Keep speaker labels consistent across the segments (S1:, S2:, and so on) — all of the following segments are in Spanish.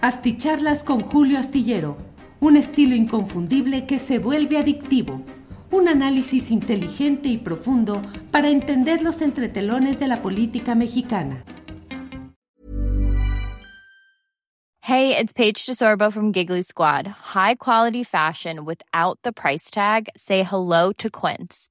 S1: Asticharlas con Julio Astillero, un estilo inconfundible que se vuelve adictivo. Un análisis inteligente y profundo para entender los entretelones de la política mexicana.
S2: Hey, it's Paige DeSorbo from Giggly Squad. High quality fashion without the price tag. Say hello to Quince.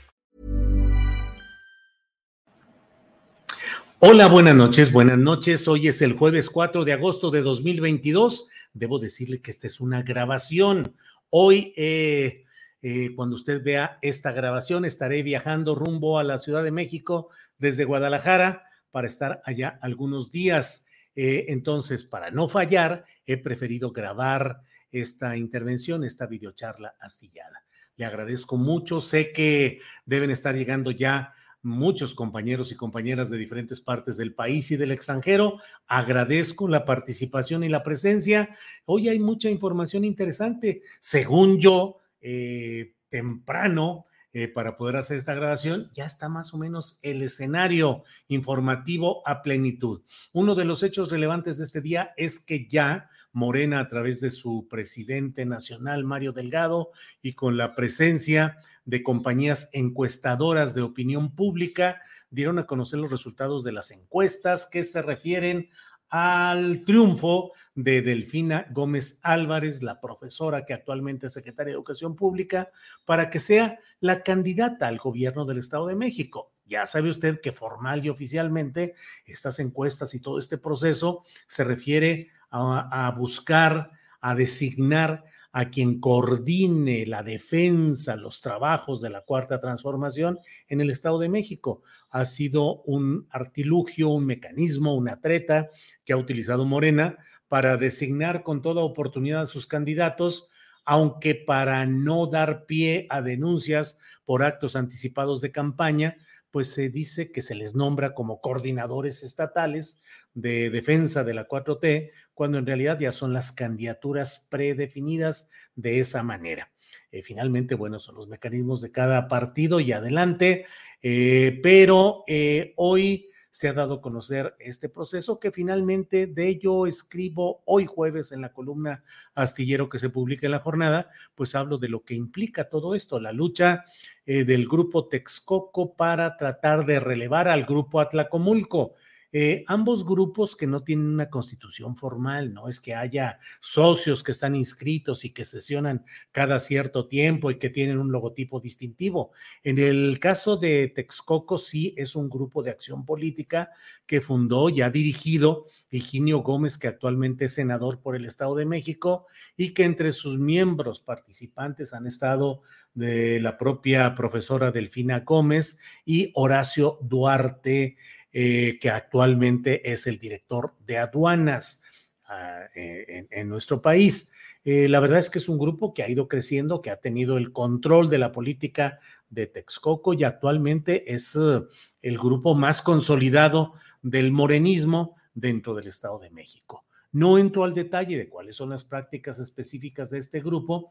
S3: Hola, buenas noches, buenas noches. Hoy es el jueves 4 de agosto de 2022. Debo decirle que esta es una grabación. Hoy, eh, eh, cuando usted vea esta grabación, estaré viajando rumbo a la Ciudad de México desde Guadalajara para estar allá algunos días. Eh, entonces, para no fallar, he preferido grabar esta intervención, esta videocharla astillada. Le agradezco mucho. Sé que deben estar llegando ya muchos compañeros y compañeras de diferentes partes del país y del extranjero. Agradezco la participación y la presencia. Hoy hay mucha información interesante. Según yo, eh, temprano, eh, para poder hacer esta grabación, ya está más o menos el escenario informativo a plenitud. Uno de los hechos relevantes de este día es que ya Morena, a través de su presidente nacional, Mario Delgado, y con la presencia de compañías encuestadoras de opinión pública, dieron a conocer los resultados de las encuestas que se refieren al triunfo de Delfina Gómez Álvarez, la profesora que actualmente es secretaria de Educación Pública, para que sea la candidata al gobierno del Estado de México. Ya sabe usted que formal y oficialmente estas encuestas y todo este proceso se refiere a, a buscar, a designar a quien coordine la defensa, los trabajos de la cuarta transformación en el Estado de México. Ha sido un artilugio, un mecanismo, una treta que ha utilizado Morena para designar con toda oportunidad a sus candidatos, aunque para no dar pie a denuncias por actos anticipados de campaña, pues se dice que se les nombra como coordinadores estatales de defensa de la 4T, cuando en realidad ya son las candidaturas predefinidas de esa manera. Eh, finalmente, bueno, son los mecanismos de cada partido y adelante, eh, pero eh, hoy se ha dado a conocer este proceso que finalmente de ello escribo hoy jueves en la columna astillero que se publica en la jornada, pues hablo de lo que implica todo esto, la lucha eh, del grupo Texcoco para tratar de relevar al grupo Atlacomulco. Eh, ambos grupos que no tienen una constitución formal, no es que haya socios que están inscritos y que sesionan cada cierto tiempo y que tienen un logotipo distintivo. En el caso de Texcoco, sí es un grupo de acción política que fundó y ha dirigido Higinio Gómez, que actualmente es senador por el Estado de México, y que entre sus miembros participantes han estado la propia profesora Delfina Gómez y Horacio Duarte. Eh, que actualmente es el director de aduanas ah, eh, en, nuestro país. Eh, la verdad es que es un grupo que ha ido creciendo, que ha tenido el control de la política de Texcoco y actualmente es el grupo más consolidado del morenismo dentro del Estado de México. No entro al detalle de cuáles son las prácticas específicas de este grupo,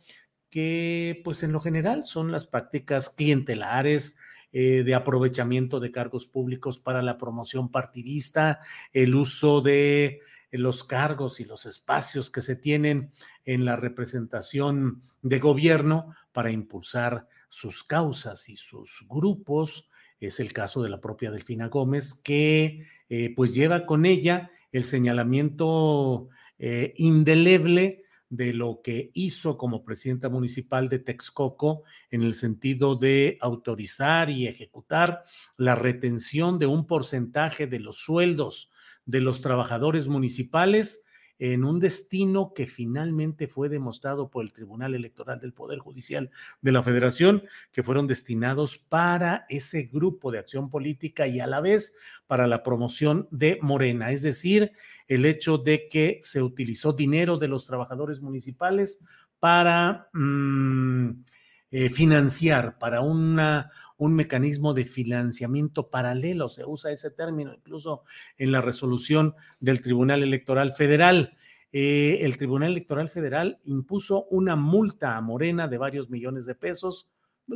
S3: que pues en lo general son las prácticas clientelares, eh, de aprovechamiento de cargos públicos para la promoción partidista, el uso de los cargos y los espacios que se tienen en la representación de gobierno para impulsar sus causas y sus grupos. Es el caso de la propia Delfina Gómez, que eh, pues lleva con ella el señalamiento eh, indeleble de lo que hizo como presidenta municipal de Texcoco en el sentido de autorizar y ejecutar la retención de un porcentaje de los sueldos de los trabajadores municipales en un destino que finalmente fue demostrado por el Tribunal Electoral del Poder Judicial de la Federación, que fueron destinados para ese grupo de acción política y a la vez para la promoción de Morena, es decir, el hecho de que se utilizó dinero de los trabajadores municipales para... Mm, eh, financiar, para una, un mecanismo de financiamiento paralelo, se usa ese término incluso en la resolución del Tribunal Electoral Federal. Eh, el Tribunal Electoral Federal impuso una multa a Morena de varios millones de pesos,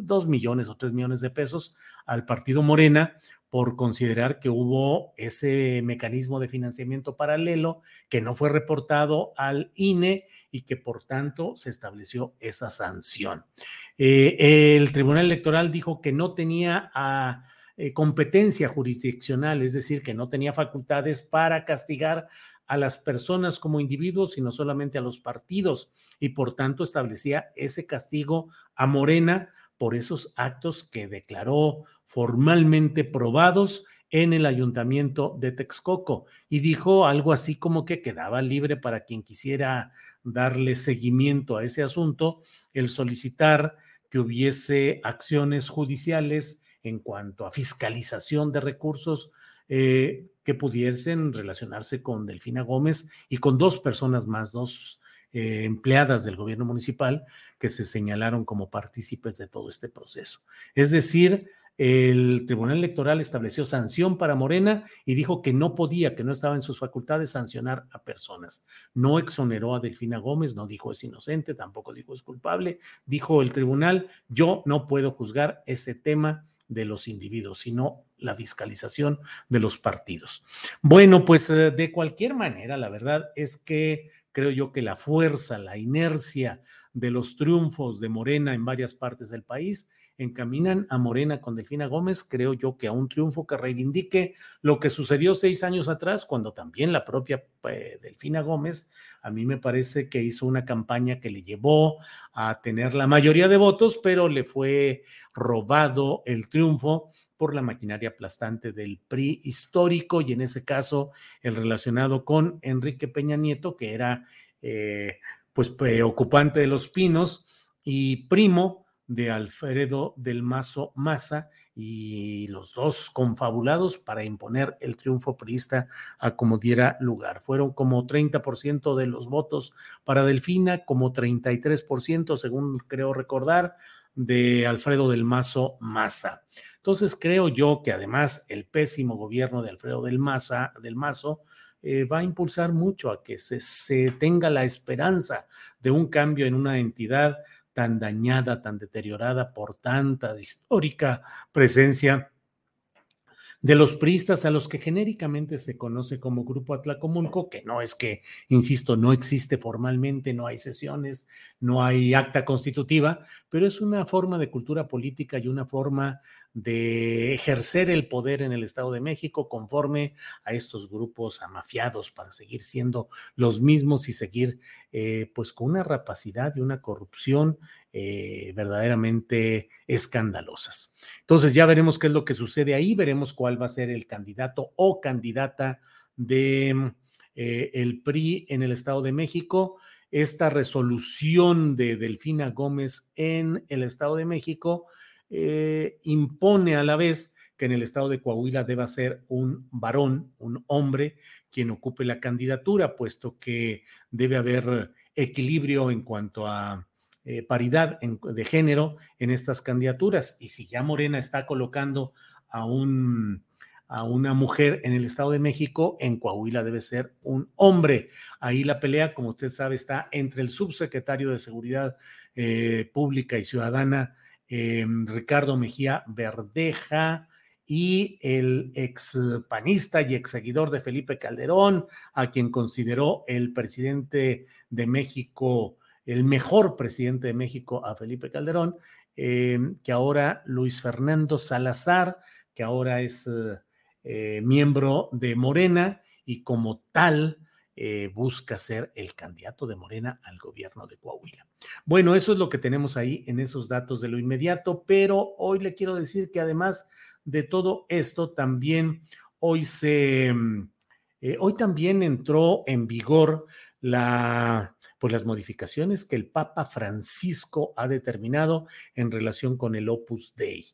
S3: dos millones o tres millones de pesos al partido Morena por considerar que hubo ese mecanismo de financiamiento paralelo que no fue reportado al INE y que por tanto se estableció esa sanción. Eh, el Tribunal Electoral dijo que no tenía eh, competencia jurisdiccional, es decir, que no tenía facultades para castigar a las personas como individuos, sino solamente a los partidos, y por tanto establecía ese castigo a Morena por esos actos que declaró formalmente probados en el ayuntamiento de Texcoco. Y dijo algo así como que quedaba libre para quien quisiera darle seguimiento a ese asunto el solicitar que hubiese acciones judiciales en cuanto a fiscalización de recursos eh, que pudiesen relacionarse con Delfina Gómez y con dos personas más, dos eh, empleadas del gobierno municipal que se señalaron como partícipes de todo este proceso. Es decir, el Tribunal Electoral estableció sanción para Morena y dijo que no podía, que no estaba en sus facultades sancionar a personas. No exoneró a Delfina Gómez, no dijo es inocente, tampoco dijo es culpable. Dijo el tribunal, yo no puedo juzgar ese tema de los individuos, sino la fiscalización de los partidos. Bueno, pues eh, de cualquier manera, la verdad es que creo yo que la fuerza, la inercia de los triunfos de Morena en varias partes del país encaminan a Morena con Delfina Gómez, creo yo que a un triunfo que reivindique lo que sucedió seis años atrás, cuando también la propia eh, Delfina Gómez, a mí me parece que hizo una campaña que le llevó a tener la mayoría de votos, pero le fue robado el triunfo por la maquinaria aplastante del PRI histórico y en ese caso el relacionado con Enrique Peña Nieto, que era eh, pues preocupante de los pinos y primo de Alfredo del Mazo Maza y los dos confabulados para imponer el triunfo priista a como diera lugar. Fueron como 30% de los votos para Delfina, como 33%, según creo recordar, de Alfredo del Mazo Maza. Entonces creo yo que además el pésimo gobierno de Alfredo del, Maza, del Mazo eh, va a impulsar mucho a que se, se tenga la esperanza de un cambio en una entidad tan dañada, tan deteriorada por tanta histórica presencia de los priistas a los que genéricamente se conoce como Grupo Atlacomulco, que no es que, insisto, no existe formalmente, no hay sesiones, no hay acta constitutiva, pero es una forma de cultura política y una forma de ejercer el poder en el Estado de México conforme a estos grupos amafiados para seguir siendo los mismos y seguir eh, pues con una rapacidad y una corrupción eh, verdaderamente escandalosas. Entonces ya veremos qué es lo que sucede ahí, veremos cuál va a ser el candidato o candidata de eh, el PRI en el Estado de México. Esta resolución de Delfina Gómez en el Estado de México eh, impone a la vez que en el estado de Coahuila deba ser un varón, un hombre, quien ocupe la candidatura, puesto que debe haber equilibrio en cuanto a eh, paridad de género en estas candidaturas. Y si ya Morena está colocando a, un, a una mujer en el Estado de México, en Coahuila debe ser un hombre. Ahí la pelea, como usted sabe, está entre el subsecretario de Seguridad eh, Pública y Ciudadana, Em, Ricardo Mejía Verdeja y el ex panista y ex seguidor de Felipe Calderón, a quien consideró el presidente de México, el mejor presidente de México a Felipe Calderón, em, que ahora Luis Fernando Salazar, que ahora es eh, miembro de Morena y como tal eh, busca ser el candidato de Morena al gobierno de Coahuila. Bueno, eso es lo que tenemos ahí en esos datos de lo inmediato, pero hoy le quiero decir que además de todo esto, también hoy se, mm, eh, hoy también entró en vigor la, pues las modificaciones que el Papa Francisco ha determinado en relación con el Opus Dei.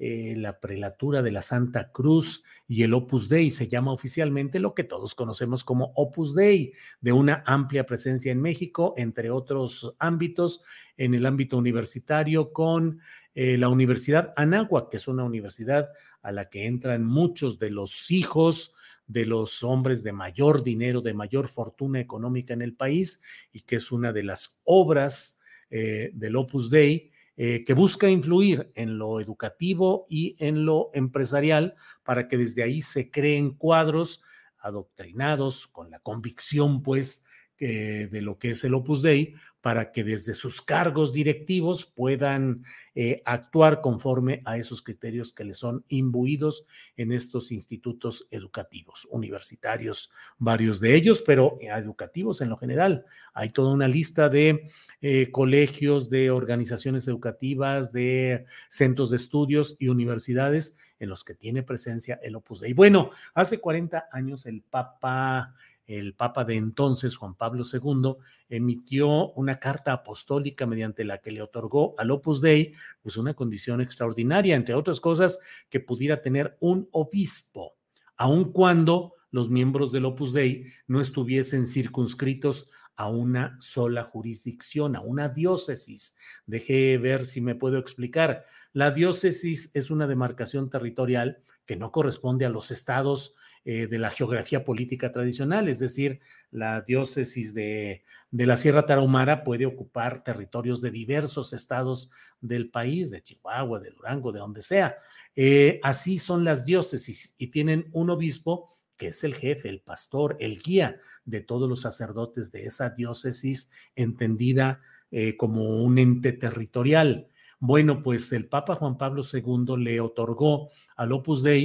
S3: Eh, la prelatura de la Santa Cruz y el Opus Dei se llama oficialmente lo que todos conocemos como Opus Dei, de una amplia presencia en México, entre otros ámbitos, en el ámbito universitario con eh, la Universidad Anáhuac, que es una universidad a la que entran muchos de los hijos de los hombres de mayor dinero, de mayor fortuna económica en el país, y que es una de las obras eh, del Opus Dei eh, que busca influir en lo educativo y en lo empresarial para que desde ahí se creen cuadros adoctrinados con la convicción, pues, de lo que es el Opus Dei para que desde sus cargos directivos puedan eh, actuar conforme a esos criterios que les son imbuidos en estos institutos educativos, universitarios, varios de ellos, pero educativos en lo general. Hay toda una lista de eh, colegios, de organizaciones educativas, de centros de estudios y universidades en los que tiene presencia el Opus Dei. Bueno, hace 40 años el Papa el Papa de entonces, Juan Pablo II, emitió una carta apostólica mediante la que le otorgó al Opus Dei pues una condición extraordinaria, entre otras cosas, que pudiera tener un obispo, aun cuando los miembros del Opus Dei no estuviesen circunscritos a una sola jurisdicción, a una diócesis. Deje ver si me puedo explicar. La diócesis es una demarcación territorial que no corresponde a los estados eh, de la geografía política tradicional, es decir, la diócesis de, la Sierra Tarahumara puede ocupar territorios de diversos estados del país, de Chihuahua, de Durango, de donde sea. Eh, así son las diócesis y tienen un obispo que es el jefe, el pastor, el guía de todos los sacerdotes de esa diócesis entendida eh, como un ente territorial. Bueno, pues el Papa Juan Pablo II le otorgó al Opus Dei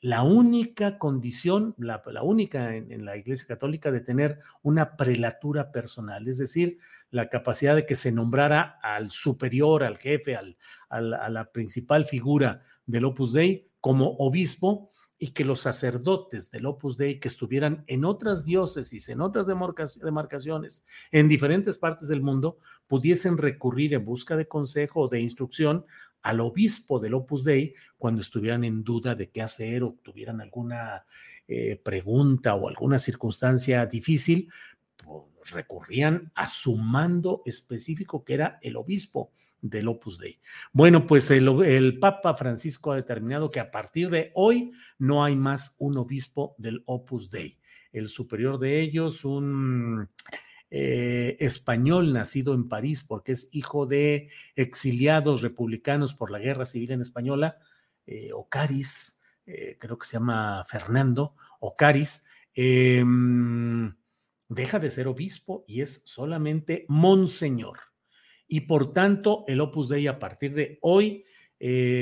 S3: La única condición, la, única en, la Iglesia Católica de tener una prelatura personal, es decir, la capacidad de que se nombrara al superior, al jefe, al, a la principal figura del Opus Dei como obispo y que los sacerdotes del Opus Dei que estuvieran en otras diócesis, en otras demarcaciones, en diferentes partes del mundo, pudiesen recurrir en busca de consejo o de instrucción al obispo del Opus Dei cuando estuvieran en duda de qué hacer o tuvieran alguna eh, pregunta o alguna circunstancia difícil, pues recurrían a su mando específico que era el obispo del Opus Dei. Bueno, pues el, el, Papa Francisco ha determinado que a partir de hoy no hay más un obispo del Opus Dei. El superior de ellos, un eh, español nacido en París porque es hijo de exiliados republicanos por la guerra civil en española, eh, Ocaris, eh, creo que se llama Fernando Ocaris, em, deja de ser obispo y es solamente monseñor. Y por tanto, el Opus Dei a partir de hoy,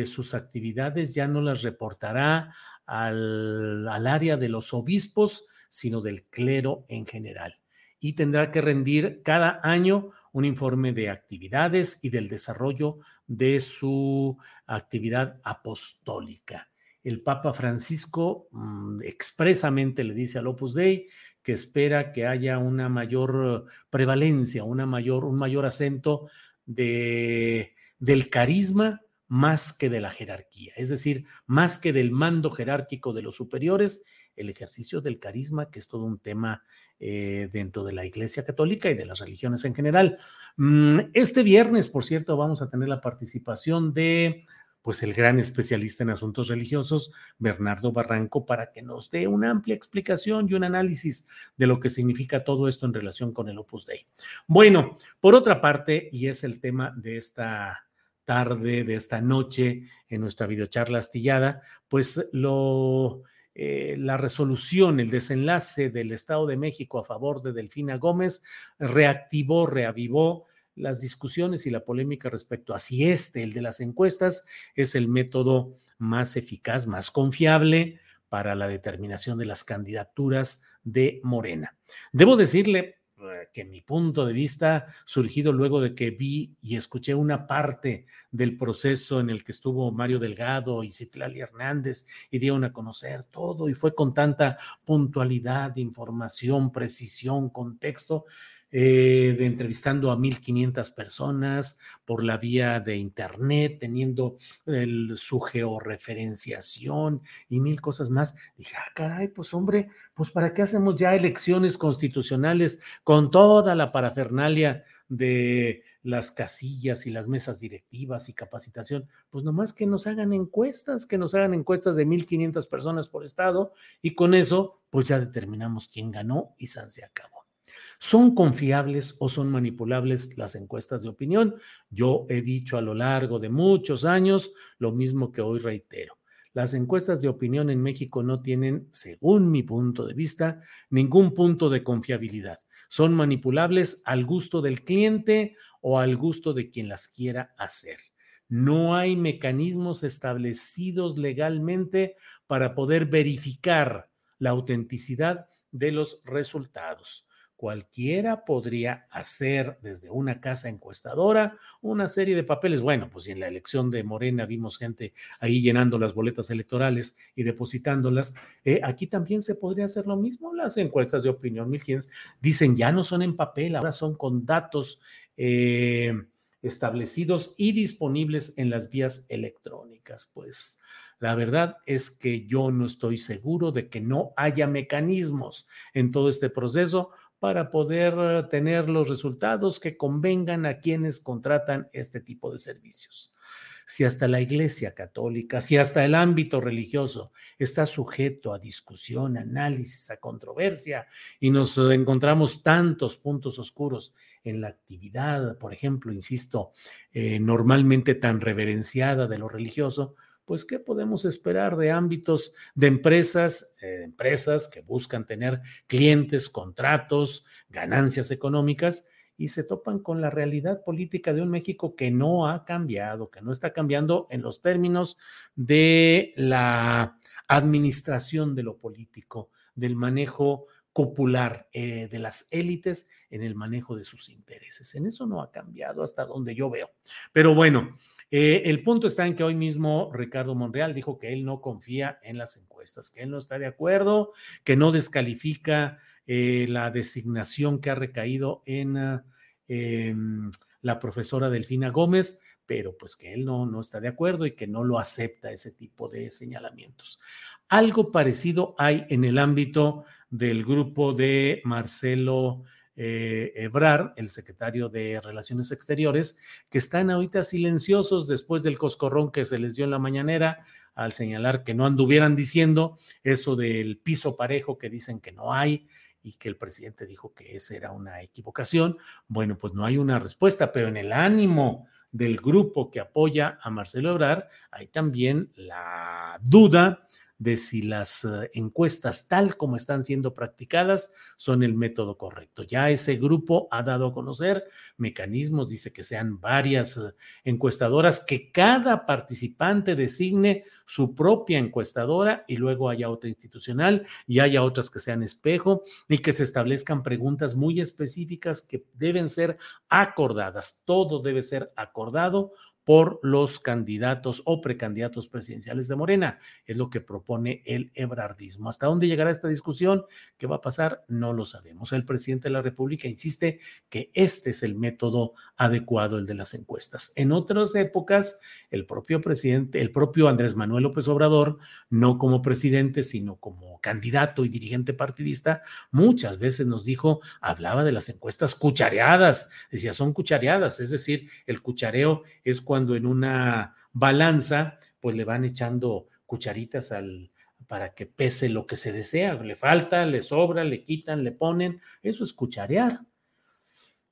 S3: sus actividades ya no las reportará al área de los obispos, sino del clero en general y tendrá que rendir cada año un informe de actividades y del desarrollo de su actividad apostólica. El Papa Francisco mm, expresamente le dice al Opus Dei que espera que haya una mayor prevalencia, una mayor, un mayor acento de, del carisma más que de la jerarquía, es decir, más que del mando jerárquico de los superiores, el ejercicio del carisma, que es todo un tema eh, dentro de la Iglesia Católica y de las religiones en general. Mm, este viernes, por cierto, vamos a tener la participación de pues el gran especialista en asuntos religiosos, Bernardo Barranco, para que nos dé una amplia explicación y un análisis de lo que significa todo esto en relación con el Opus Dei. Bueno, por otra parte, y es el tema de esta tarde, de esta noche, en nuestra videocharla astillada, pues lo, eh, la resolución, el desenlace del Estado de México a favor de Delfina Gómez reactivó, reavivó las discusiones y la polémica respecto a si este, el de las encuestas, es el método más eficaz, más confiable para la determinación de las candidaturas de Morena. Debo decirle que mi punto de vista, surgido luego de que vi y escuché una parte del proceso en el que estuvo Mario Delgado y Citlali Hernández y dieron a conocer todo y fue con tanta puntualidad, información, precisión, contexto, eh, de entrevistando a 1.500 personas por la vía de Internet, teniendo el, su georreferenciación y mil cosas más. Dije, ah, caray, pues hombre, pues ¿para qué hacemos ya elecciones constitucionales con toda la parafernalia de las casillas y las mesas directivas y capacitación, pues nomás que nos hagan encuestas, que nos hagan encuestas de 1.500 personas por estado y con eso pues ya determinamos quién ganó y se acabó. ¿Son confiables o son manipulables las encuestas de opinión? Yo he dicho a lo largo de muchos años lo mismo que hoy reitero. Las encuestas de opinión en México no tienen, según mi punto de vista, ningún punto de confiabilidad. Son manipulables al gusto del cliente o al gusto de quien las quiera hacer. No hay mecanismos establecidos legalmente para poder verificar la autenticidad de los resultados. Cualquiera podría hacer desde una casa encuestadora una serie de papeles. Bueno, pues en la elección de Morena vimos gente ahí llenando las boletas electorales y depositándolas, eh, aquí también se podría hacer lo mismo. Las encuestas de opinión 1500 dicen ya no son en papel, ahora son con datos eh, establecidos y disponibles en las vías electrónicas. Pues la verdad es que yo no estoy seguro de que no haya mecanismos en todo este proceso para poder tener los resultados que convengan a quienes contratan este tipo de servicios. Si hasta la Iglesia Católica, si hasta el ámbito religioso está sujeto a discusión, análisis, a controversia y nos encontramos tantos puntos oscuros en la actividad, por ejemplo, insisto, eh, normalmente tan reverenciada de lo religioso, pues ¿qué podemos esperar de ámbitos de empresas, eh, empresas que buscan tener clientes, contratos, ganancias económicas y se topan con la realidad política de un México que no ha cambiado, que no está cambiando en los términos de la administración de lo político, del manejo popular eh, de las élites en el manejo de sus intereses. En eso no ha cambiado hasta donde yo veo. Pero bueno, eh, el punto está en que hoy mismo Ricardo Monreal dijo que él no confía en las encuestas, que él no está de acuerdo, que no descalifica eh, la designación que ha recaído en, ah, la profesora Delfina Gómez, pero pues que él no, no está de acuerdo y que no lo acepta ese tipo de señalamientos. Algo parecido hay en el ámbito del grupo de Marcelo eh, Ebrar, el secretario de Relaciones Exteriores, que están ahorita silenciosos después del coscorrón que se les dio en la mañanera al señalar que no anduvieran diciendo eso del piso parejo que dicen que no hay y que el presidente dijo que esa era una equivocación. Bueno, pues no hay una respuesta, pero en el ánimo del grupo que apoya a Marcelo Ebrar hay también la duda de si las eh, encuestas tal como están siendo practicadas son el método correcto. Ya ese grupo ha dado a conocer mecanismos, dice que sean varias eh, encuestadoras, que cada participante designe su propia encuestadora y luego haya otra institucional y haya otras que sean espejo y que se establezcan preguntas muy específicas que deben ser acordadas. Todo debe ser acordado por los candidatos o precandidatos presidenciales de Morena. Es lo que propone el ebrardismo. ¿Hasta dónde llegará esta discusión? ¿Qué va a pasar? No lo sabemos. El presidente de la República insiste que este es el método adecuado, el de las encuestas. En otras épocas, el propio presidente, el propio Andrés Manuel López Obrador, no como presidente, sino como candidato y dirigente partidista, muchas veces nos dijo, hablaba de las encuestas cuchareadas, decía, son cuchareadas, es decir, el cuchareo es cuando cuando en una balanza, pues le van echando cucharitas al, para que pese lo que se desea. Le falta, le sobra, le quitan, le ponen. Eso es cucharear.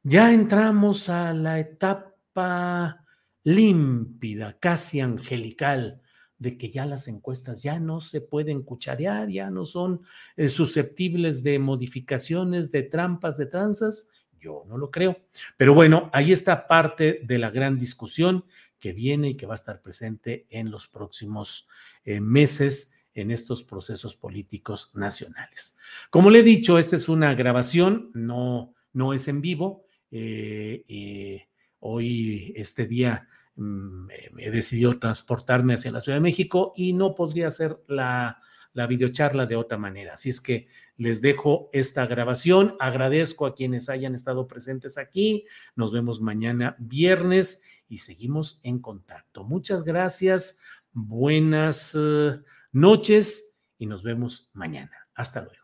S3: Ya entramos a la etapa límpida, casi angelical, de que ya las encuestas ya no se pueden cucharear, ya no son eh, susceptibles de modificaciones, de trampas, de tranzas, yo no lo creo. Pero bueno, ahí está parte de la gran discusión que viene y que va a estar presente en los próximos eh, meses en estos procesos políticos nacionales. Como le he dicho, esta es una grabación, no, no es en vivo. Eh, hoy, este día, mm, he decidido transportarme hacia la Ciudad de México y no podría hacer la, la videocharla de otra manera. Así es que les dejo esta grabación. Agradezco a quienes hayan estado presentes aquí. Nos vemos mañana viernes y seguimos en contacto. Muchas gracias. Buenas eh, noches y nos vemos mañana. Hasta luego.